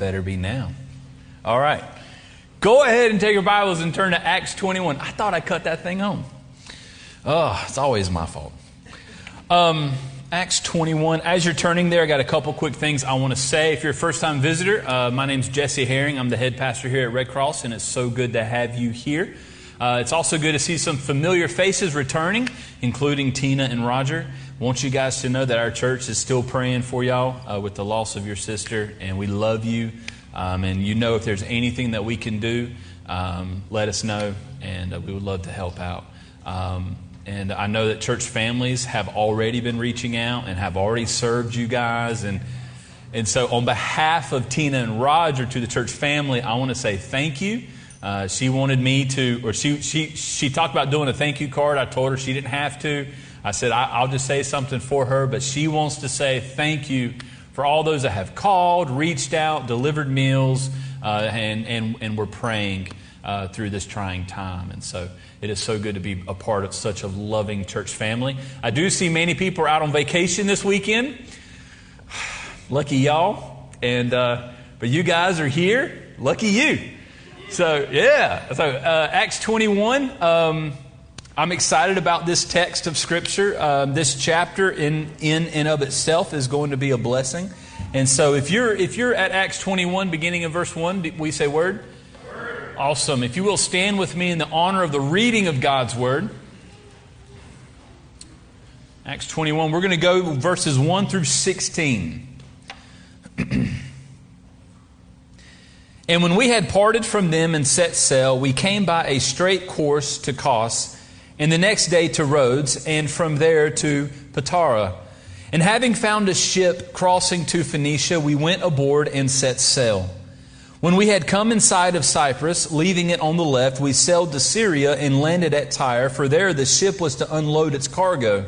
better be now. All right. Go ahead and take your Bibles and turn to Acts 21. I thought I cut that thing on. Oh, it's always my fault. Um, Acts 21. As you're turning there, I got a couple quick things I want to say. If you're a first time visitor, uh, my name's Jesse Herring. I'm the head pastor here at Red Cross, and it's so good to have you here. Uh, it's also good to see some familiar faces returning, including Tina and Roger. Want you guys to know that our church is still praying for y'all uh, with the loss of your sister, and we love you. Um, and you know, if there's anything that we can do, um, let us know, and uh, we would love to help out. Um, and I know that church families have already been reaching out and have already served you guys. And, and so, on behalf of Tina and Roger to the church family, I want to say thank you. Uh, she wanted me to, or she, she, she talked about doing a thank you card. I told her she didn't have to. I said, I, will just say something for her, but she wants to say thank you for all those that have called, reached out, delivered meals, uh, and, and, and were praying uh, through this trying time. And so it is so good to be a part of such a loving church family. I do see many people are out on vacation this weekend. Lucky y'all. And, uh, but you guys are here. Lucky you. So, yeah. So, uh, Acts 21. Um, I'm excited about this text of Scripture. Um, this chapter, in, in and of itself, is going to be a blessing. And so, if you're if you're at Acts 21, beginning of verse one, we say word? word. Awesome. If you will stand with me in the honor of the reading of God's word. Acts 21. We're going to go verses 1 through 16. and when we had parted from them and set sail, we came by a straight course to Kos and the next day to Rhodes, and from there to Patara. And having found a ship crossing to Phoenicia, we went aboard and set sail. When we had come in sight of Cyprus, leaving it on the left, we sailed to Syria and landed at Tyre, for there the ship was to unload its cargo.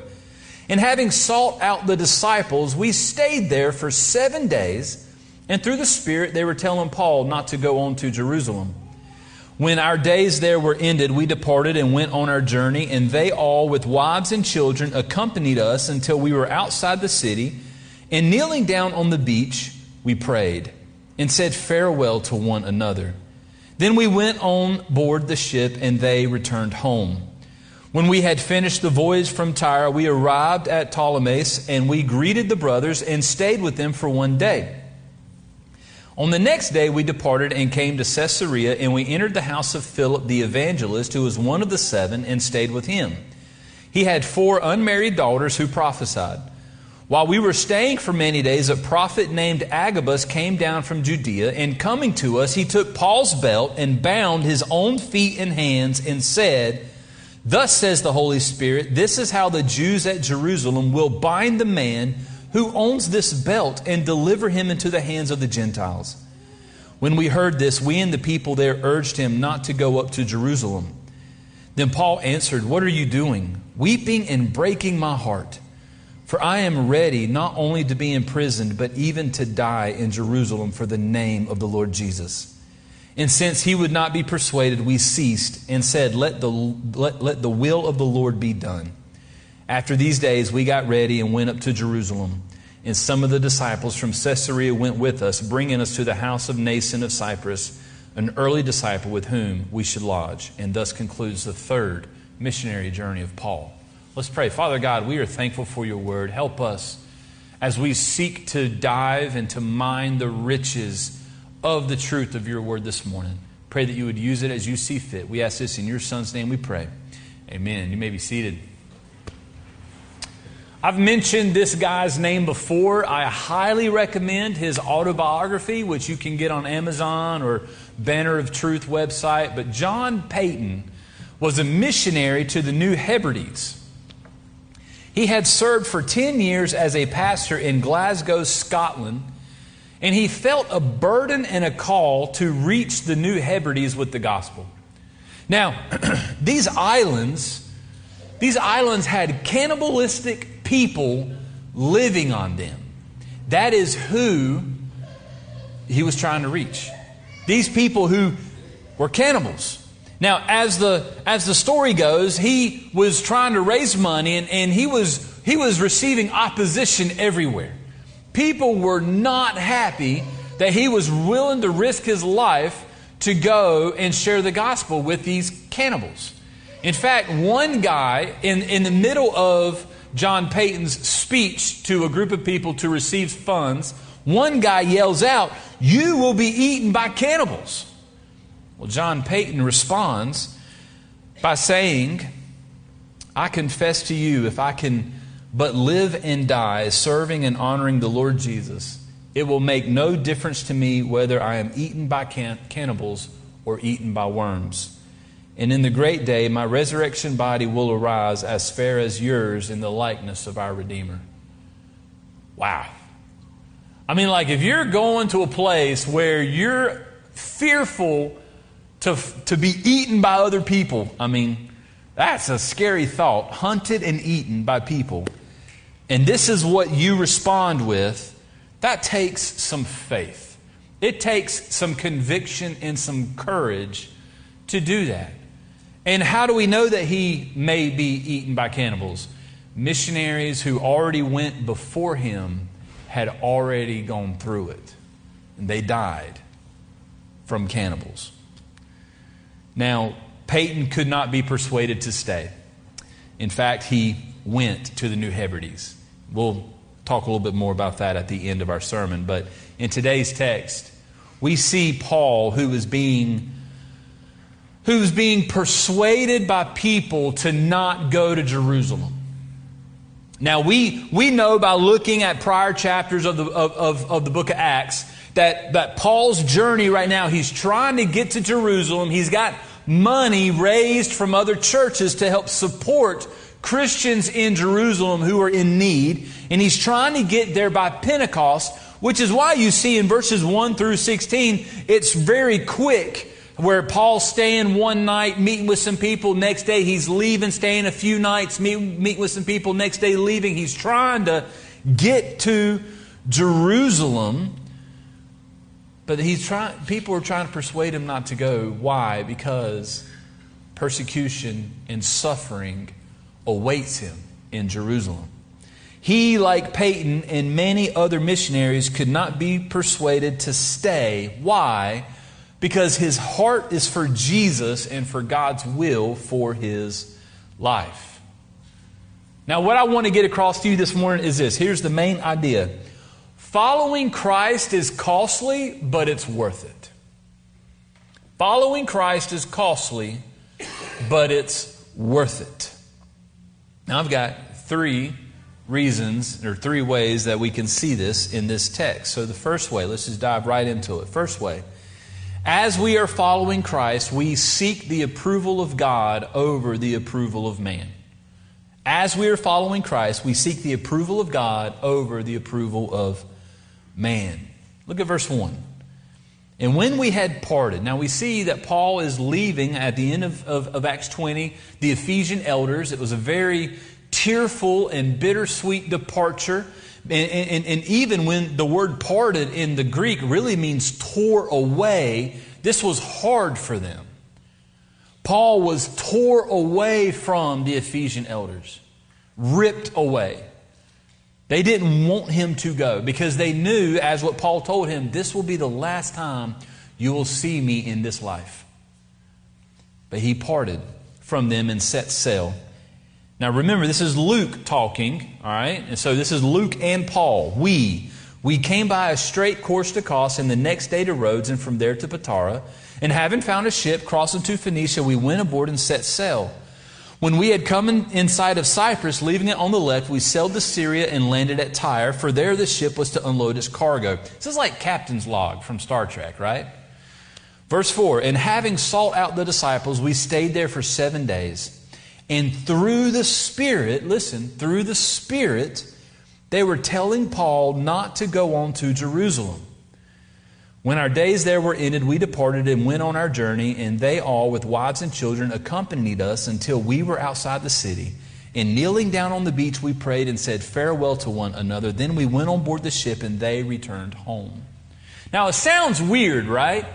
And having sought out the disciples, we stayed there for seven days, and through the Spirit they were telling Paul not to go on to Jerusalem. When our days there were ended, we departed and went on our journey, and they all, with wives and children, accompanied us until we were outside the city. And kneeling down on the beach, we prayed and said farewell to one another. Then we went on board the ship, and they returned home. When we had finished the voyage from Tyre, we arrived at Ptolemais, and we greeted the brothers and stayed with them for one day. On the next day, we departed and came to Caesarea, and we entered the house of Philip the evangelist, who was one of the seven, and stayed with him. He had four unmarried daughters who prophesied. While we were staying for many days, a prophet named Agabus came down from Judea, and coming to us, he took Paul's belt and bound his own feet and hands, and said, Thus says the Holy Spirit, this is how the Jews at Jerusalem will bind the man who owns this belt and deliver him into the hands of the Gentiles. When we heard this, we and the people there urged him not to go up to Jerusalem. Then Paul answered, What are you doing? Weeping and breaking my heart. For I am ready not only to be imprisoned, but even to die in Jerusalem for the name of the Lord Jesus. And since he would not be persuaded, we ceased and said, Let the, let, let the will of the Lord be done. After these days, we got ready and went up to Jerusalem. And some of the disciples from Caesarea went with us, bringing us to the house of Mnason of Cyprus, an early disciple with whom we should lodge. And thus concludes the third missionary journey of Paul. Let's pray. Father God, we are thankful for your word. Help us as we seek to dive and to mine the riches of the truth of your word this morning. Pray that you would use it as you see fit. We ask this in your son's name we pray. Amen. You may be seated. I've mentioned this guy's name before. I highly recommend his autobiography, which you can get on Amazon or Banner of Truth website. But John Paton was a missionary to the New Hebrides. He had served for 10 years as a pastor in Glasgow, Scotland, and he felt a burden and a call to reach the New Hebrides with the gospel. Now, these islands, these islands had cannibalistic people living on them. That is who he was trying to reach. These people who were cannibals. Now, as the, as the story goes, he was trying to raise money and, and he, was, he was receiving opposition everywhere. People were not happy that he was willing to risk his life to go and share the gospel with these cannibals. In fact, one guy in, in the middle of John Paton's speech to a group of people to receive funds, one guy yells out, You will be eaten by cannibals. Well, John Paton responds by saying, I confess to you, if I can but live and die serving and honoring the Lord Jesus, it will make no difference to me whether I am eaten by can- cannibals or eaten by worms. And in the great day, my resurrection body will arise as fair as yours in the likeness of our Redeemer. Wow. I mean, like, if you're going to a place where you're fearful to, to be eaten by other people, I mean, that's a scary thought. Hunted and eaten by people. And this is what you respond with that takes some faith. It takes some conviction and some courage to do that. And how do we know that he may be eaten by cannibals? Missionaries who already went before him had already gone through it, and they died from cannibals. Now, Paton could not be persuaded to stay. In fact, he went to the New Hebrides. We'll talk a little bit more about that at the end of our sermon. But in today's text, we see Paul who is being who's being persuaded by people to not go to Jerusalem. Now, we, we know by looking at prior chapters of the, of, of, of, the book of Acts that, that Paul's journey right now, he's trying to get to Jerusalem. He's got money raised from other churches to help support Christians in Jerusalem who are in need, and he's trying to get there by Pentecost, which is why you see in verses 1 through 16, it's very quick where Paul's staying one night, meeting with some people. Next day, he's leaving, staying a few nights, meet, meeting with some people. Next day, leaving. He's trying to get to Jerusalem. But he's trying, people are trying to persuade him not to go. Why? Because persecution and suffering awaits him in Jerusalem. He, like Paton and many other missionaries, could not be persuaded to stay. Why? Because his heart is for Jesus and for God's will for his life. Now, what I want to get across to you this morning is this here's the main idea following Christ is costly, but it's worth it. Following Christ is costly, but it's worth it. Now, I've got three reasons or three ways that we can see this in this text. So, the first way, let's just dive right into it. First way, as we are following Christ, we seek the approval of God over the approval of man. As we are following Christ, we seek the approval of God over the approval of man. Look at verse 1. And when we had parted, now we see that Paul is leaving at the end of, of, of, Acts 20 the Ephesian elders. It was a very tearful and bittersweet departure. And, and, and even when the word parted in the Greek really means tore away, this was hard for them. Paul was tore away from the Ephesian elders, ripped away. They didn't want him to go because they knew, as what Paul told him, this will be the last time you will see me in this life. But he parted from them and set sail. Now remember, this is Luke talking, all right? And so this is Luke and Paul. We. We came by a straight course to Kos and the next day to Rhodes and from there to Patara. And having found a ship crossing to Phoenicia, we went aboard and set sail. When we had come in, in sight of Cyprus, leaving it on the left, we sailed to Syria and landed at Tyre, for there the ship was to unload its cargo. This is like Captain's Log from Star Trek, right? Verse 4 And having sought out the disciples, we stayed there for seven days. And through the Spirit, listen, through the Spirit, they were telling Paul not to go on to Jerusalem. When our days there were ended, we departed and went on our journey, and they all, with wives and children, accompanied us until we were outside the city. And kneeling down on the beach, we prayed and said farewell to one another. Then we went on board the ship, and they returned home. Now, it sounds weird, right?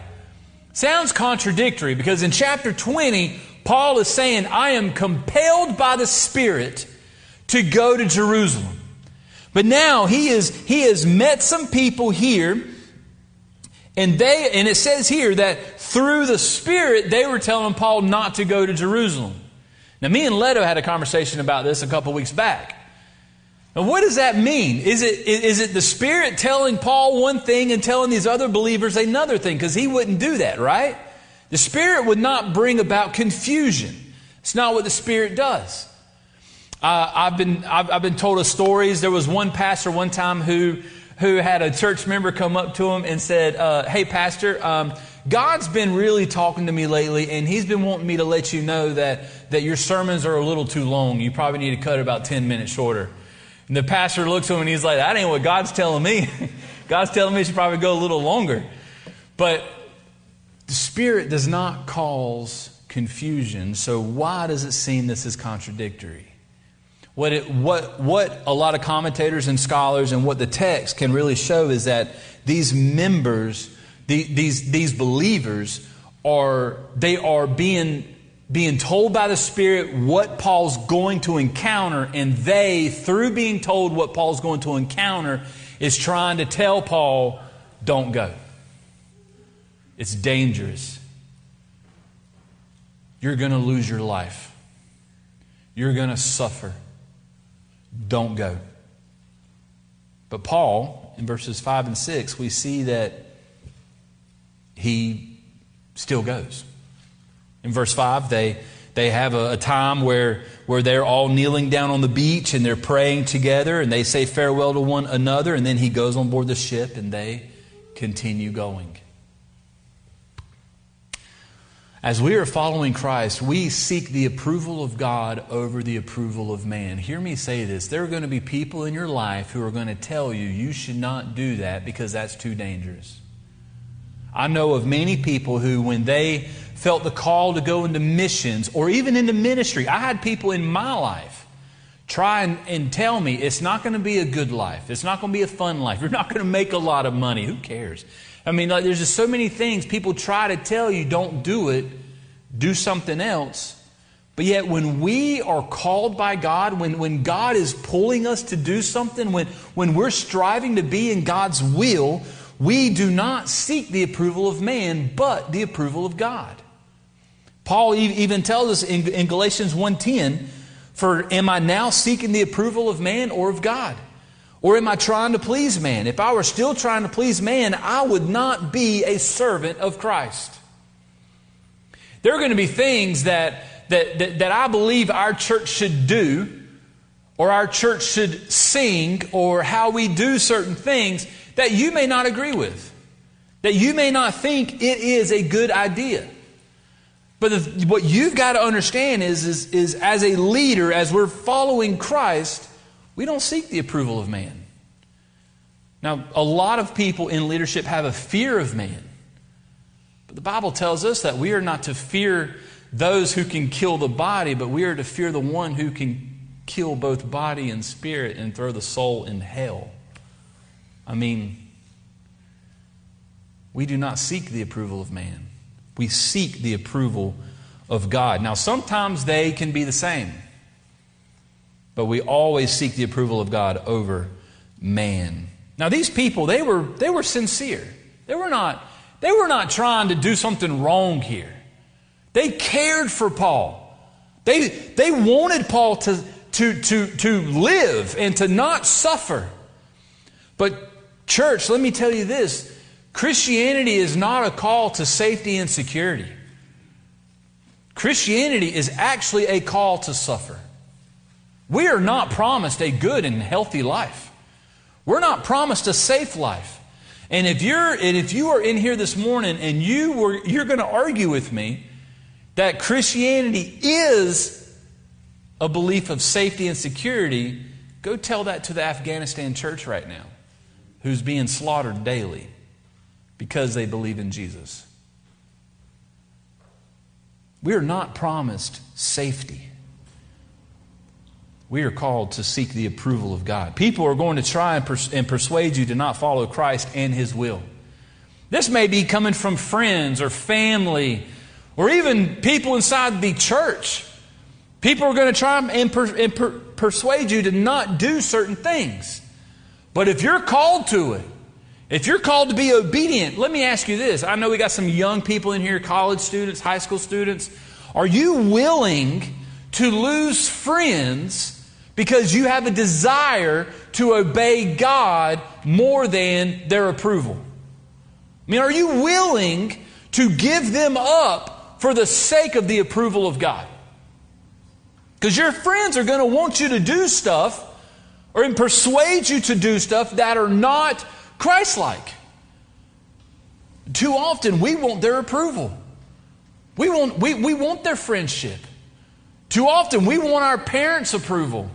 Sounds contradictory because in chapter 20, Paul is saying, I am compelled by the Spirit to go to Jerusalem. But now he, is, he has met some people here And they and it says here that through the Spirit they were telling Paul not to go to Jerusalem. Now me and Leto had a conversation about this a couple weeks back. Now what does that mean? Is it is it the Spirit telling Paul one thing and telling these other believers another thing? Because he wouldn't do that, right? The Spirit would not bring about confusion. It's not what the Spirit does. Uh, I've been I've, I've been told of stories. There was one pastor one time who who had a church member come up to him and said, uh, Hey, Pastor, um, God's been really talking to me lately, and He's been wanting me to let you know that, that your sermons are a little too long. You probably need to cut it about 10 minutes shorter. And the pastor looks at him and he's like, That ain't what God's telling me. God's telling me it should probably go a little longer. But the Spirit does not cause confusion, so why does it seem this is contradictory? What, it, what, what a lot of commentators and scholars and what the text can really show is that these members, the, these, these believers, are, they are being, being told by the Spirit what Paul's going to encounter, and they, through being told what Paul's going to encounter, is trying to tell Paul, don't go. It's dangerous. You're going to lose your life. You're going to suffer don't go. But Paul, in verses 5 and 6, we see that he still goes. In verse 5, they, they have a, a, time where, where they're all kneeling down on the beach and they're praying together and they say farewell to one another, and then he goes on board the ship and they continue going. As we are following Christ, we seek the approval of God over the approval of man. Hear me say this. There are going to be people in your life who are going to tell you you should not do that because that's too dangerous. I know of many people who, when they felt the call to go into missions or even into ministry, I had people in my life try and, and tell me it's not going to be a good life. It's not going to be a fun life. You're not going to make a lot of money. Who cares? I mean, like, there's just so many things people try to tell you don't do it, do something else. But yet, when we are called by God, when, when God is pulling us to do something, when, when we're striving to be in God's will, we do not seek the approval of man, but the approval of God. Paul even tells us in, in Galatians 1.10, For am I now seeking the approval of man or of God? Or am I trying to please man? If I were still trying to please man, I would not be a servant of Christ. There are going to be things that, that, that, that I believe our church should do, or our church should sing, or how we do certain things that you may not agree with, that you may not think it is a good idea. But the, what you've got to understand is, is, is as a leader, as we're following Christ, we don't seek the approval of man. Now, a lot of people in leadership have a fear of man. But the Bible tells us that we are not to fear those who can kill the body, but we are to fear the one who can kill both body and spirit and throw the soul in hell. I mean, we do not seek the approval of man. We seek the approval of God. Now, sometimes they can be the same. But we always seek the approval of God over man. Now, these people, they were, they were sincere. They were, not, they were not trying to do something wrong here. They cared for Paul. They, they wanted Paul to, to, to, to live and to not suffer. But, church, let me tell you this Christianity is not a call to safety and security. Christianity is actually a call to suffer. We are not promised a good and healthy life. We're not promised a safe life. And if you're and if you are in here this morning and you were you're going to argue with me that Christianity is a belief of safety and security, go tell that to the Afghanistan church right now who's being slaughtered daily because they believe in Jesus. We are not promised safety we are called to seek the approval of God. People are going to try and, pers- and, persuade you to not follow Christ and His will. This may be coming from friends or family or even people inside the church. People are going to try and, per- and per- persuade you to not do certain things. But if you're called to it, If you're called to be obedient, let me ask you this. I know we got some young people in here, college students, high school students. Are you willing to lose friends because you have a desire to obey God more than their approval? I mean, are you willing to give them up for the sake of the approval of God? Because your friends are going to want you to do stuff or persuade you to do stuff that are not Christ like. Too often we want their approval. We want, we, we want their friendship. Too often we want our parents' approval.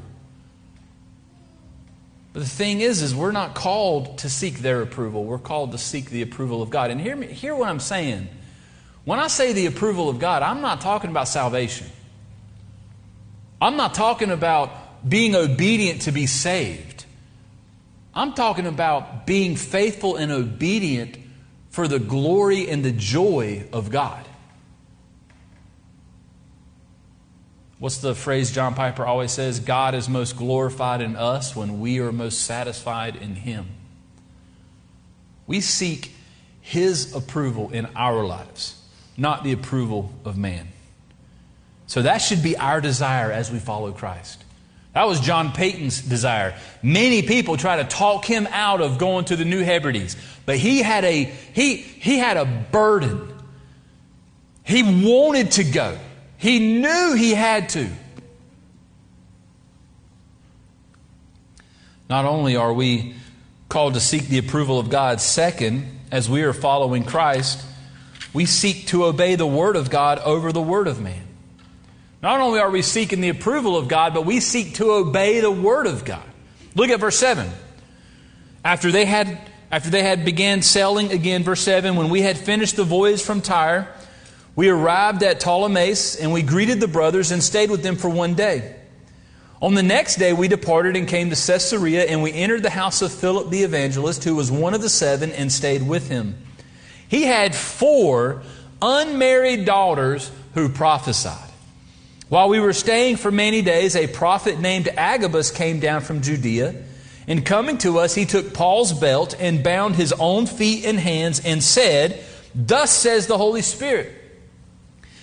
But the thing is, is we're not called to seek their approval. We're called to seek the approval of God. And hear, me, hear what I'm saying. When I say the approval of God, I'm not talking about salvation. I'm not talking about being obedient to be saved. I'm talking about being faithful and obedient for the glory and the joy of God. What's the phrase John Piper always says? God is most glorified in us when we are most satisfied in Him. We seek His approval in our lives, not the approval of man. So that should be our desire as we follow Christ. That was John Paton's desire. Many people try to talk him out of going to the New Hebrides, but he had a he he had a burden. He wanted to go. He knew he had to. Not only are we called to seek the approval of God, second, as we are following Christ, we seek to obey the Word of God over the Word of man. Not only are we seeking the approval of God, but we seek to obey the Word of God. Look at verse 7. After they had, after they had began sailing again, verse 7, when we had finished the voyage from Tyre, we arrived at Ptolemais and we greeted the brothers and stayed with them for one day. On the next day, we departed and came to Caesarea, and we entered the house of Philip the evangelist, who was one of the seven, and stayed with him. He had four unmarried daughters who prophesied. While we were staying for many days, a prophet named Agabus came down from Judea. And coming to us, he took Paul's belt and bound his own feet and hands and said, Thus says the Holy Spirit.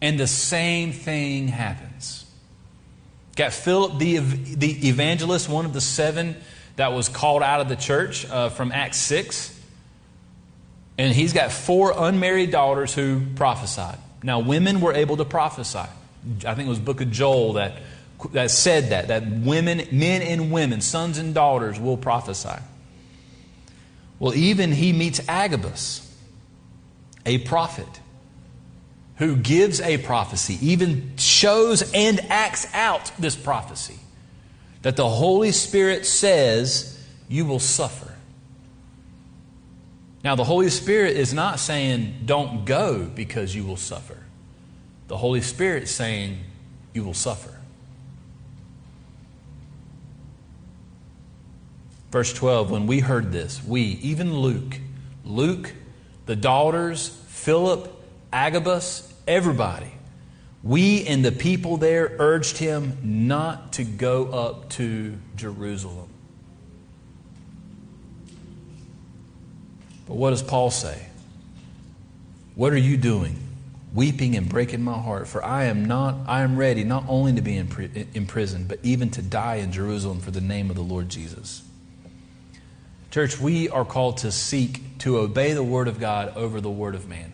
and the same thing happens. Got Philip the, the evangelist, one of the seven that was called out of the church uh, from Acts 6. And he's got four unmarried daughters who prophesied. Now, women were able to prophesy. I think it was book of Joel that, that said that, that women, men and women, sons and daughters will prophesy. Well, even he meets Agabus, a prophet who gives a prophecy, even shows and acts out this prophecy that the Holy Spirit says you will suffer. Now, the Holy Spirit is not saying don't go because you will suffer. The Holy Spirit is saying you will suffer. Verse 12, when we heard this, we, even Luke, Luke, the daughters, Philip, Agabus, everybody. We and the people there urged him not to go up to Jerusalem. But what does Paul say? What are you doing? Weeping and breaking my heart, for I am not I am ready not only to be prison, but even to die in Jerusalem for the name of the Lord Jesus. Church, we are called to seek to obey the word of God over the word of man.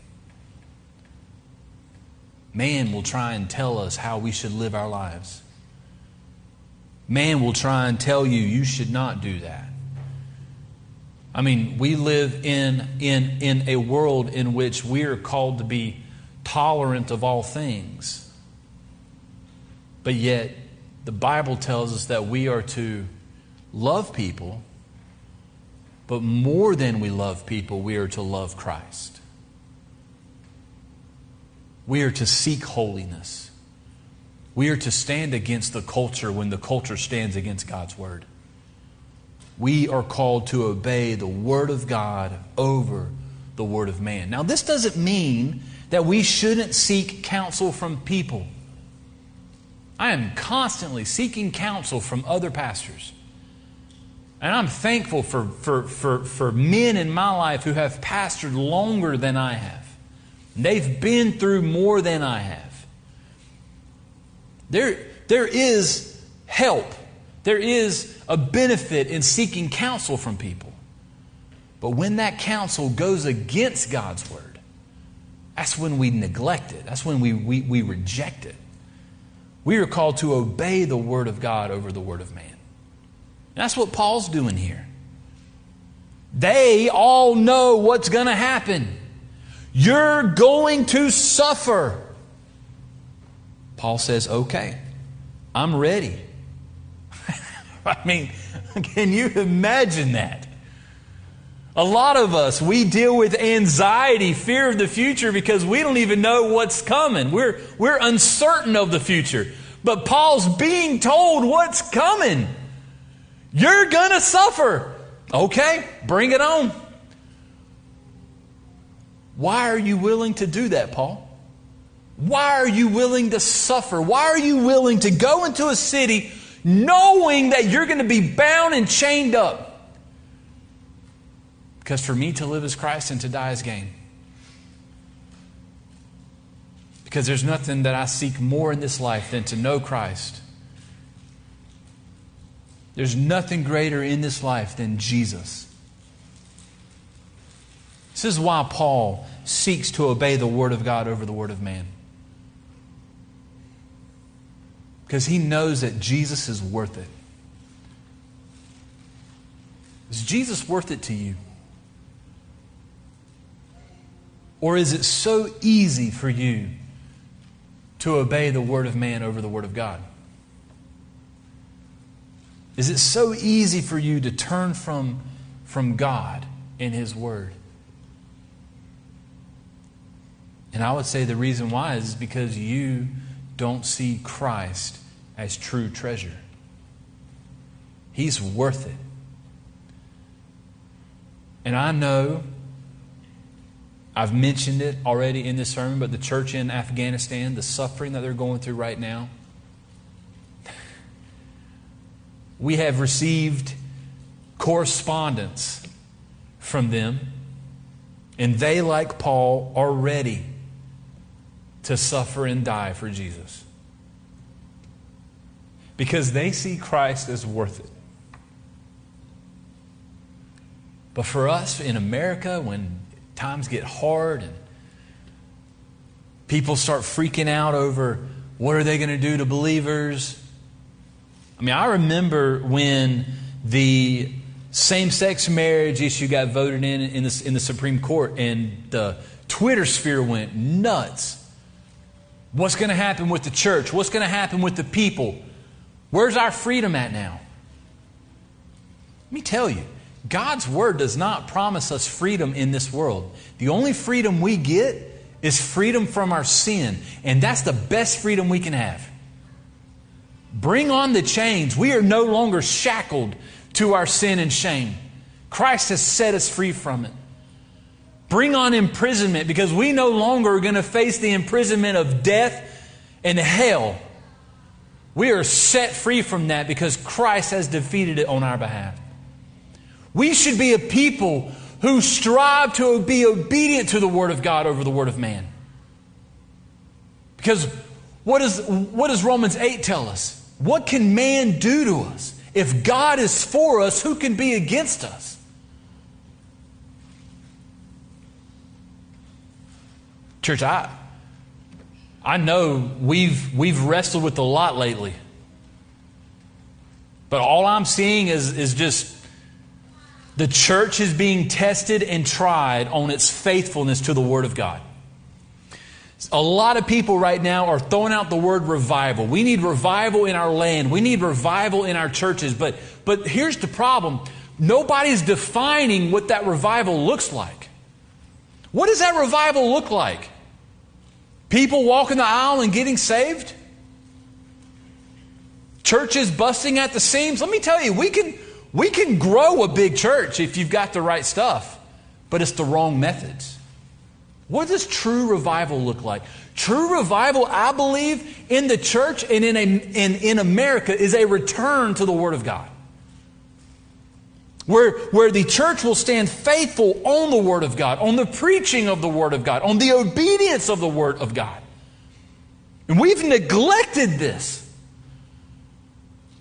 Man will try and tell us how we should live our lives. Man will try and tell you, you should not do that. I mean, we live in, in, in a world in which we are called to be tolerant of all things. But yet, the Bible tells us that we are to love people But more than we love people, we are to love Christ. We are to seek holiness. We are to stand against the culture when the culture stands against God's word. We are called to obey the word of God over the word of man. Now, this doesn't mean that we shouldn't seek counsel from people. I am constantly seeking counsel from other pastors. And I'm thankful for, for, for, for men in my life who have pastored longer than I have. They've been through more than I have. There, there is help, there is a benefit in seeking counsel from people. But when that counsel goes against God's word, that's when we neglect it, that's when we, we, we reject it. We are called to obey the word of God over the word of man. And that's what Paul's doing here. They all know what's going to happen. You're going to suffer. Paul says, okay, I'm ready. I mean, can you imagine that? A lot of us, we deal with anxiety, fear of the future because we don't even know what's coming. We're, we're uncertain of the future. But Paul's being told what's coming. You're going to suffer. Okay, bring it on. Why are you willing to do that, Paul? Why are you willing to suffer? Why are you willing to go into a city knowing that you're going to be bound and chained up? Because for me to live as Christ and to die as gain. Because there's nothing that I seek more in this life than to know Christ there's nothing greater in this life than Jesus. This is why Paul seeks to obey the Word of God over the Word of man. Because he knows that Jesus is worth it. Is Jesus worth it to you? Or is it so easy for you to obey the Word of man over the Word of God? Is it so easy for you to turn from, from God and His Word? And I would say the reason why is because you don't see Christ as true treasure. He's worth it. And I know I've mentioned it already in this sermon, but the church in Afghanistan, the suffering that they're going through right now, we have received correspondence from them, and they, like Paul, are ready to suffer and die for Jesus. Because they see Christ as worth it. But for us in America, when times get hard and people start freaking out over what are they going to do to believers, I mean, I remember when the same sex marriage issue got voted in in the, in the Supreme Court and the Twitter sphere went nuts. What's going to happen with the church? What's going to happen with the people? Where's our freedom at now? Let me tell you, God's word does not promise us freedom in this world. The only freedom we get is freedom from our sin, and that's the best freedom we can have. Bring on the chains. We are no longer shackled to our sin and shame. Christ has set us free from it. Bring on imprisonment because we no longer are going to face the imprisonment of death and hell. We are set free from that because Christ has defeated it on our behalf. We should be a people who strive to be obedient to the Word of God over the Word of man. Because what, is, what does Romans 8 tell us? What can man do to us? If God is for us, who can be against us? Church, I, I know we've, we've wrestled with a lot lately. But all I'm seeing is, is just the church is being tested and tried on its faithfulness to the Word of God. A lot of people right now are throwing out the word revival. We need revival in our land. We need revival in our churches. But, but here's the problem nobody's defining what that revival looks like. What does that revival look like? People walking the aisle and getting saved? Churches busting at the seams? Let me tell you, we can, we can grow a big church if you've got the right stuff, but it's the wrong methods. What does true revival look like? True revival, I believe, in the church and in, a, in, in America is a return to the Word of God. Where, where the church will stand faithful on the Word of God, on the preaching of the Word of God, on the obedience of the Word of God. And we've neglected this.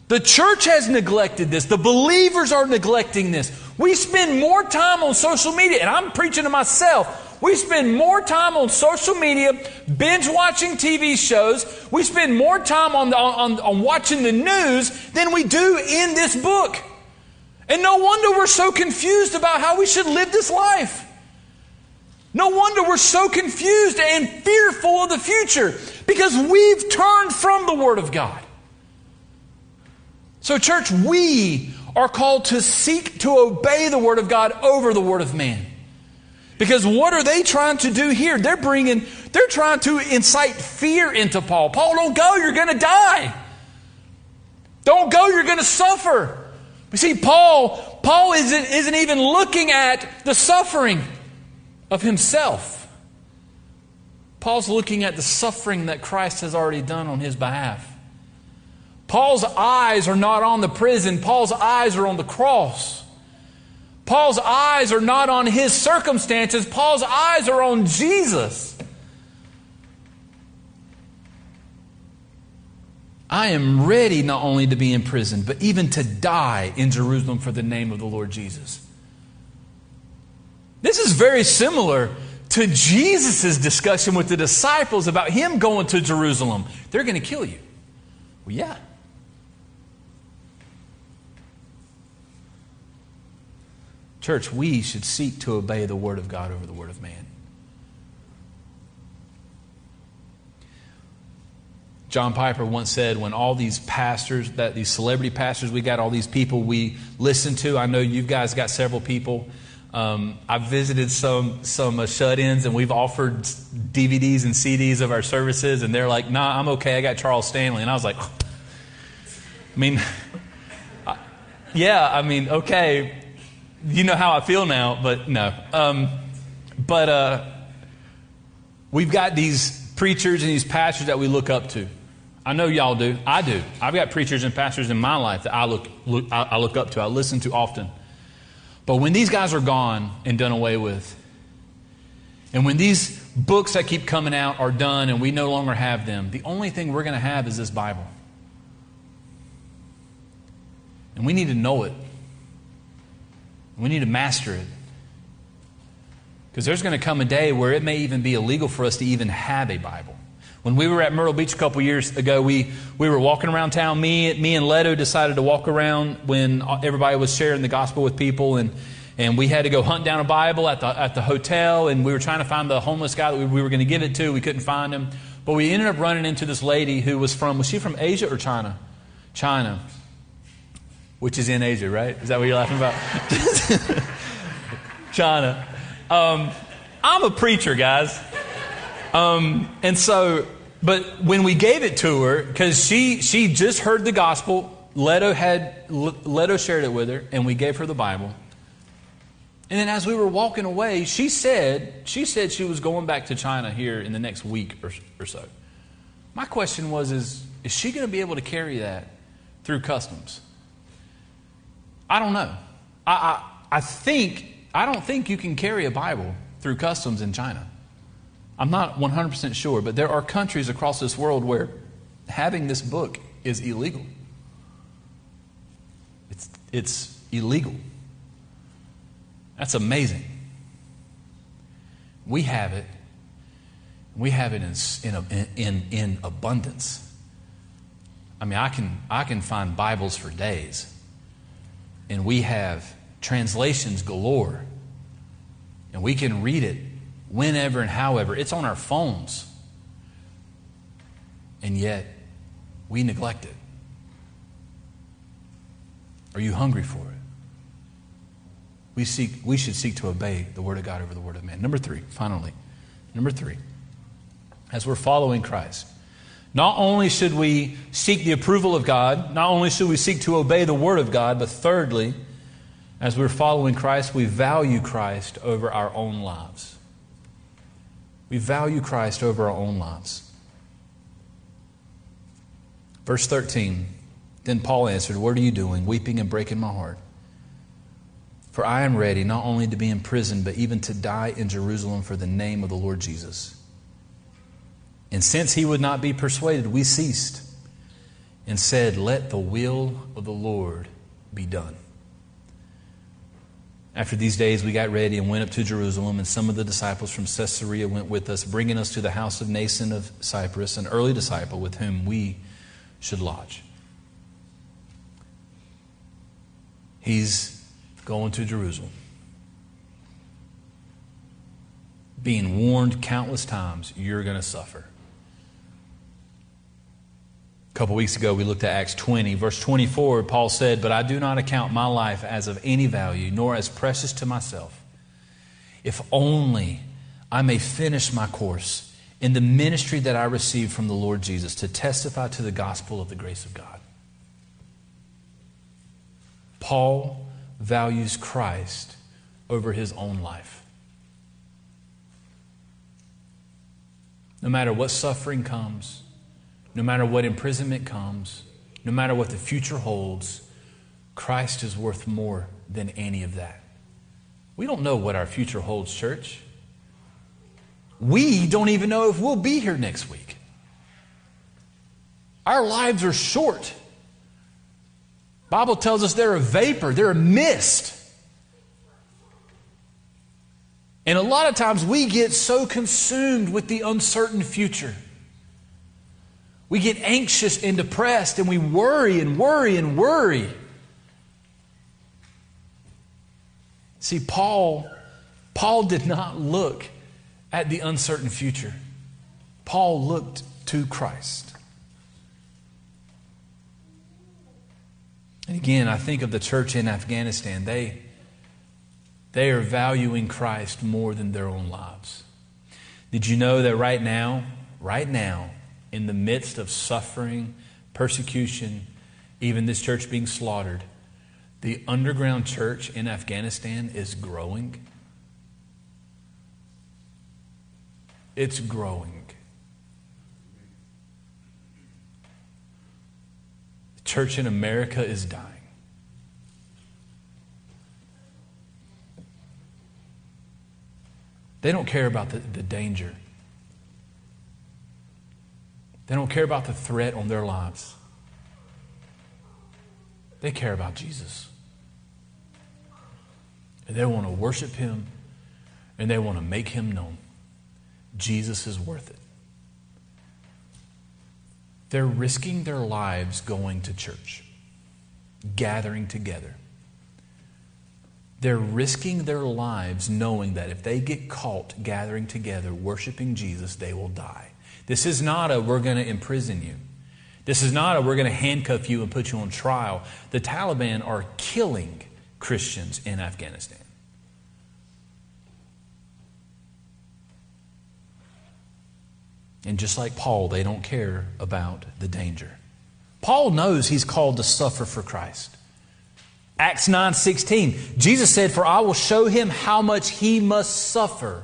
The church has neglected this. The believers are neglecting this. We spend more time on social media, and I'm preaching to myself. We spend more time on social media, binge watching TV shows. We spend more time on, on, on watching the news than we do in this book. And no wonder we're so confused about how we should live this life. No wonder we're so confused and fearful of the future because we've turned from the Word of God. So, church, we are called to seek to obey the Word of God over the Word of man. Because what are they trying to do here? They're bringing, they're trying to incite fear into Paul. Paul, don't go, you're going to die. Don't go, you're going to suffer. You see, Paul, Paul isn't, isn't even looking at the suffering of himself. Paul's looking at the suffering that Christ has already done on his behalf. Paul's eyes are not on the prison, Paul's eyes are on the cross. Paul's eyes are not on his circumstances, Paul's eyes are on Jesus. I am ready not only to be in prison, but even to die in Jerusalem for the name of the Lord Jesus. This is very similar to Jesus' discussion with the disciples about him going to Jerusalem. They're going to kill you. Well, yeah. Church, we should seek to obey the Word of God over the Word of man. John Piper once said, when all these pastors, that these celebrity pastors, we got all these people we listen to. I know you guys got several people. Um, I've visited some some uh, shut-ins, and we've offered DVDs and CDs of our services, and they're like, "Nah, I'm okay. I got Charles Stanley," and I was like, I mean, I, yeah, I mean, okay, you know how I feel now, but no. Um, but uh, we've got these preachers and these pastors that we look up to. I know y'all do. I do. I've got preachers and pastors in my life that I look, look I, I look up to. I listen to often. But when these guys are gone and done away with, and when these books that keep coming out are done and we no longer have them, the only thing we're going to have is this Bible. And we need to know it. We need to master it. Because there's going to come a day where it may even be illegal for us to even have a Bible. When we were at Myrtle Beach a couple years ago, we, we were walking around town. Me, me and Leto decided to walk around when everybody was sharing the gospel with people, and, and we had to go hunt down a Bible at the, at the hotel, and we were trying to find the homeless guy that we, we were going to give it to. We couldn't find him. But we ended up running into this lady who was from, was she from Asia or China? China which is in Asia, right? Is that what you're laughing about? China. Um, I'm a preacher, guys. Um, and so, but when we gave it to her, because she, she just heard the gospel, Leto, had, Leto shared it with her, and we gave her the Bible. And then as we were walking away, she said, she said she was going back to China here in the next week or, or so. My question was, is, is she going to be able to carry that through customs? I don't know. I, I, I think, I don't think you can carry a Bible through customs in China. I'm not 100% sure, but there are countries across this world where having this book is illegal. It's, it's illegal. That's amazing. We have it. We have it in, in, in, in abundance. I mean, I can, I can find Bibles for days and we have translations galore. And we can read it whenever and however. It's on our phones. And yet, we neglect it. Are you hungry for it? we, seek, we should seek to obey the Word of God over the Word of man. Number three, finally, number three, as we're following Christ, not only should we seek the approval of God, not only should we seek to obey the Word of God, but thirdly, as we're following Christ, we value Christ over our own lives. We value Christ over our own lives. Verse 13 Then Paul answered, What are you doing, weeping and breaking my heart? For I am ready not only to be in prison, but even to die in Jerusalem for the name of the Lord Jesus. And since he would not be persuaded, we ceased and said, Let the will of the Lord be done. After these days, we got ready and went up to Jerusalem, and some of the disciples from Caesarea went with us, bringing us to the house of Mnason of Cyprus, an early disciple with whom we should lodge. He's going to Jerusalem, being warned countless times you're going to suffer. A couple weeks ago, we looked at Acts 20, verse 24. Paul said, But I do not account my life as of any value, nor as precious to myself, if only I may finish my course in the ministry that I received from the Lord Jesus to testify to the gospel of the grace of God. Paul values Christ over his own life. No matter what suffering comes, no matter what imprisonment comes, no matter what the future holds, Christ is worth more than any of that. We don't know what our future holds, church. We don't even know if we'll be here next week. Our lives are short. Bible tells us they're a vapor, they're a mist. And a lot of times we get so consumed with the uncertain future we get anxious and depressed and we worry and worry and worry. See, Paul, Paul did not look at the uncertain future. Paul looked to Christ. And again, I think of the church in Afghanistan. They, they are valuing Christ more than their own lives. Did you know that right now, right now, in the midst of suffering, persecution, even this church being slaughtered, the underground church in Afghanistan is growing. It's growing. The church in America is dying. They don't care about the, the danger. They don't care about the threat on their lives. They care about Jesus. And they want to worship him and they want to make him known. Jesus is worth it. They're risking their lives going to church, gathering together. They're risking their lives knowing that if they get caught gathering together, worshiping Jesus, they will die. This is not a we're going to imprison you. This is not a we're going to handcuff you and put you on trial. The Taliban are killing Christians in Afghanistan. And just like Paul, they don't care about the danger. Paul knows he's called to suffer for Christ. Acts 9:16. Jesus said, "For I will show him how much he must suffer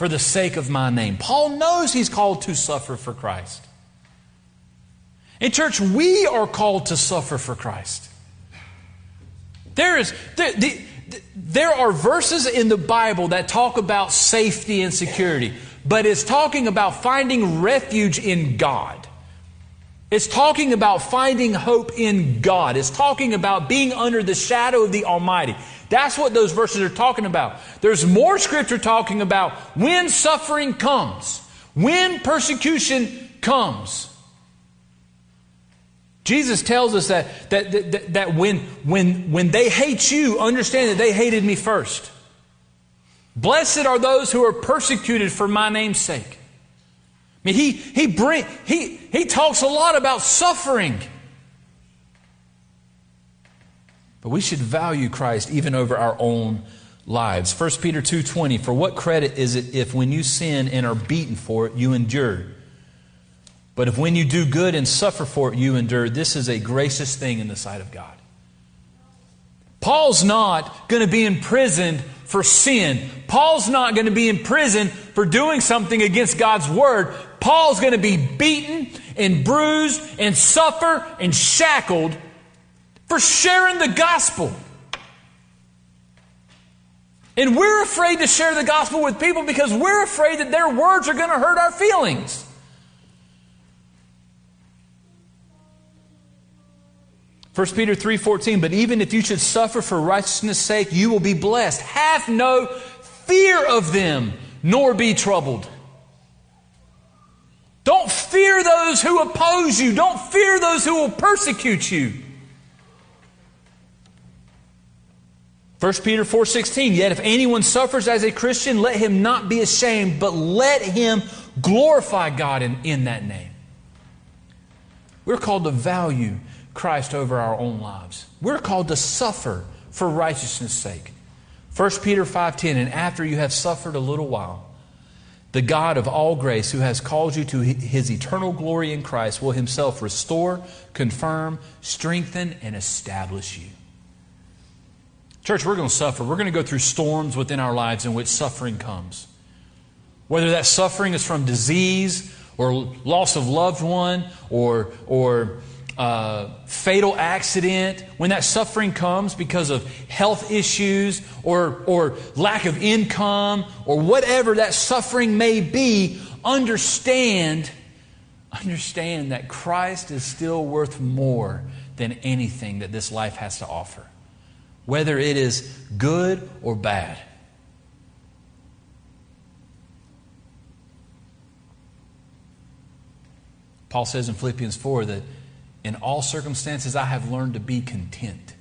for the sake of my name. Paul knows he's called to suffer for Christ. In church, we are called to suffer for Christ. There is there, the, there are verses in the Bible that talk about safety and security, but it's talking about finding refuge in God. It's talking about finding hope in God. It's talking about being under the shadow of the Almighty. That's what those verses are talking about. There's more scripture talking about when suffering comes, when persecution comes. Jesus tells us that, that, that, that when, when, when they hate you, understand that they hated me first. Blessed are those who are persecuted for my name's sake. I mean, he, he, bring, he, he talks a lot about suffering. But we should value Christ even over our own lives. 1 Peter 2:20 For what credit is it if when you sin and are beaten for it you endure? But if when you do good and suffer for it you endure, this is a gracious thing in the sight of God. Paul's not going to be imprisoned for sin. Paul's not going to be in prison for doing something against God's word. Paul's going to be beaten and bruised and suffer and shackled for sharing the gospel. And we're afraid to share the gospel with people because we're afraid that their words are going to hurt our feelings. 1 Peter 3:14 But even if you should suffer for righteousness' sake you will be blessed have no fear of them nor be troubled Don't fear those who oppose you don't fear those who will persecute you 1 Peter 4:16 Yet if anyone suffers as a Christian let him not be ashamed but let him glorify God in, in that name We're called to value Christ over our own lives. We're called to suffer for righteousness' sake. 1 Peter 5:10 and after you have suffered a little while the God of all grace who has called you to his eternal glory in Christ will himself restore, confirm, strengthen and establish you. Church, we're going to suffer. We're going to go through storms within our lives in which suffering comes. Whether that suffering is from disease or loss of loved one or or uh, fatal accident, when that suffering comes because of health issues or, or lack of income or whatever that suffering may be, understand, understand that Christ is still worth more than anything that this life has to offer, whether it is good or bad. Paul says in Philippians 4 that in all circumstances, I have learned to be content.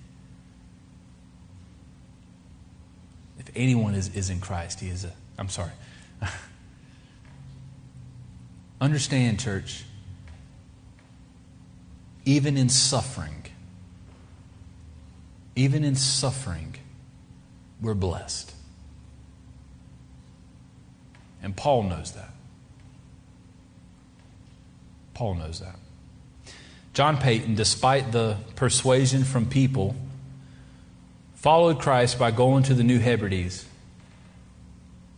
If anyone is, is in Christ, he is a. I'm sorry. Understand, church, even in suffering, even in suffering, we're blessed. And Paul knows that. Paul knows that. John Paton, despite the persuasion from people, followed Christ by going to the New Hebrides.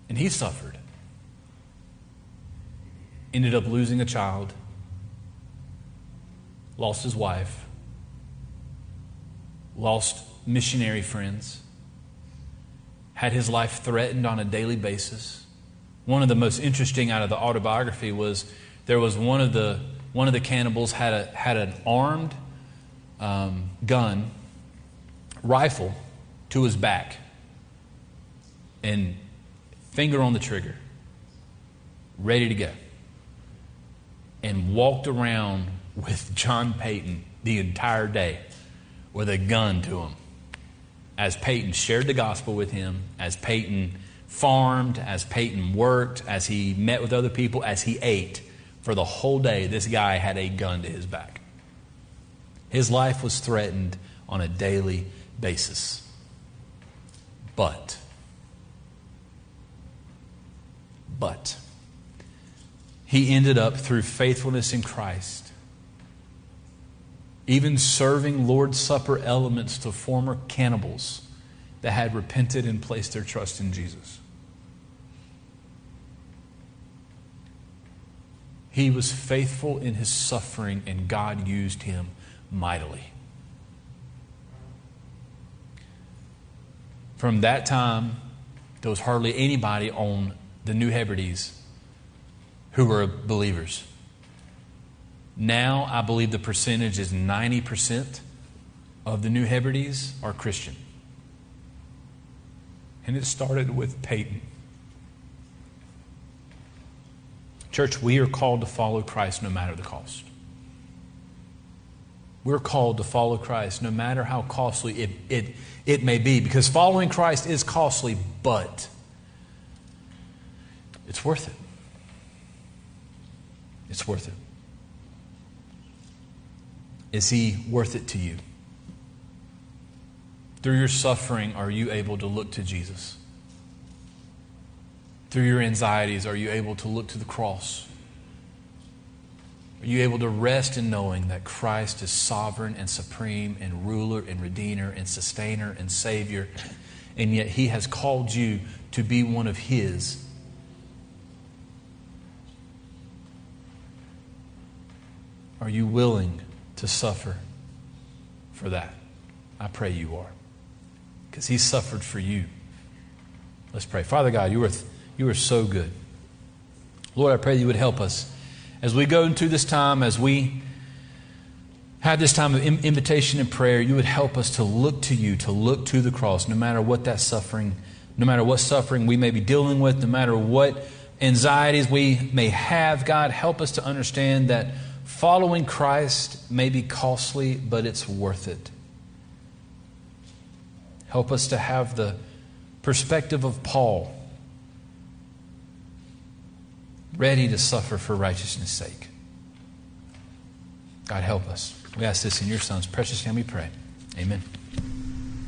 And he suffered. Ended up losing a child, lost his wife, lost missionary friends, had his life threatened on a daily basis. One of the most interesting out of the autobiography was there was one of the one of the cannibals had, a, had an armed um, gun, rifle, to his back, and finger on the trigger, ready to go, and walked around with John Paton the entire day with a gun to him. As Paton shared the gospel with him, as Paton farmed, as Paton worked, as he met with other people, as he ate for the whole day, this guy had a gun to his back. His life was threatened on a daily basis. But, but, he ended up through faithfulness in Christ, even serving Lord's Supper elements to former cannibals that had repented and placed their trust in Jesus. He was faithful in his suffering, and God used him mightily. From that time, there was hardly anybody on the New Hebrides who were believers. Now, I believe the percentage is 90% of the New Hebrides are Christian. And it started with Paton. Church, we are called to follow Christ no matter the cost. We're called to follow Christ no matter how costly it, it, it may be, because following Christ is costly, but it's worth it. It's worth it. Is He worth it to you? Through your suffering, are you able to look to Jesus? Through your anxieties, are you able to look to the cross? Are you able to rest in knowing that Christ is sovereign and supreme and ruler and redeemer and sustainer and savior, and yet he has called you to be one of his? Are you willing to suffer for that? I pray you are. Because he suffered for you. Let's pray. Father God, you are, you are so good. Lord, I pray that you would help us as we go into this time, as we have this time of invitation and prayer, you would help us to look to you, to look to the cross, no matter what that suffering, no matter what suffering we may be dealing with, no matter what anxieties we may have. God, help us to understand that following Christ may be costly, but it's worth it. Help us to have the perspective of Paul ready to suffer for righteousness' sake. God, help us. We ask this in your Son's precious name we pray. Amen.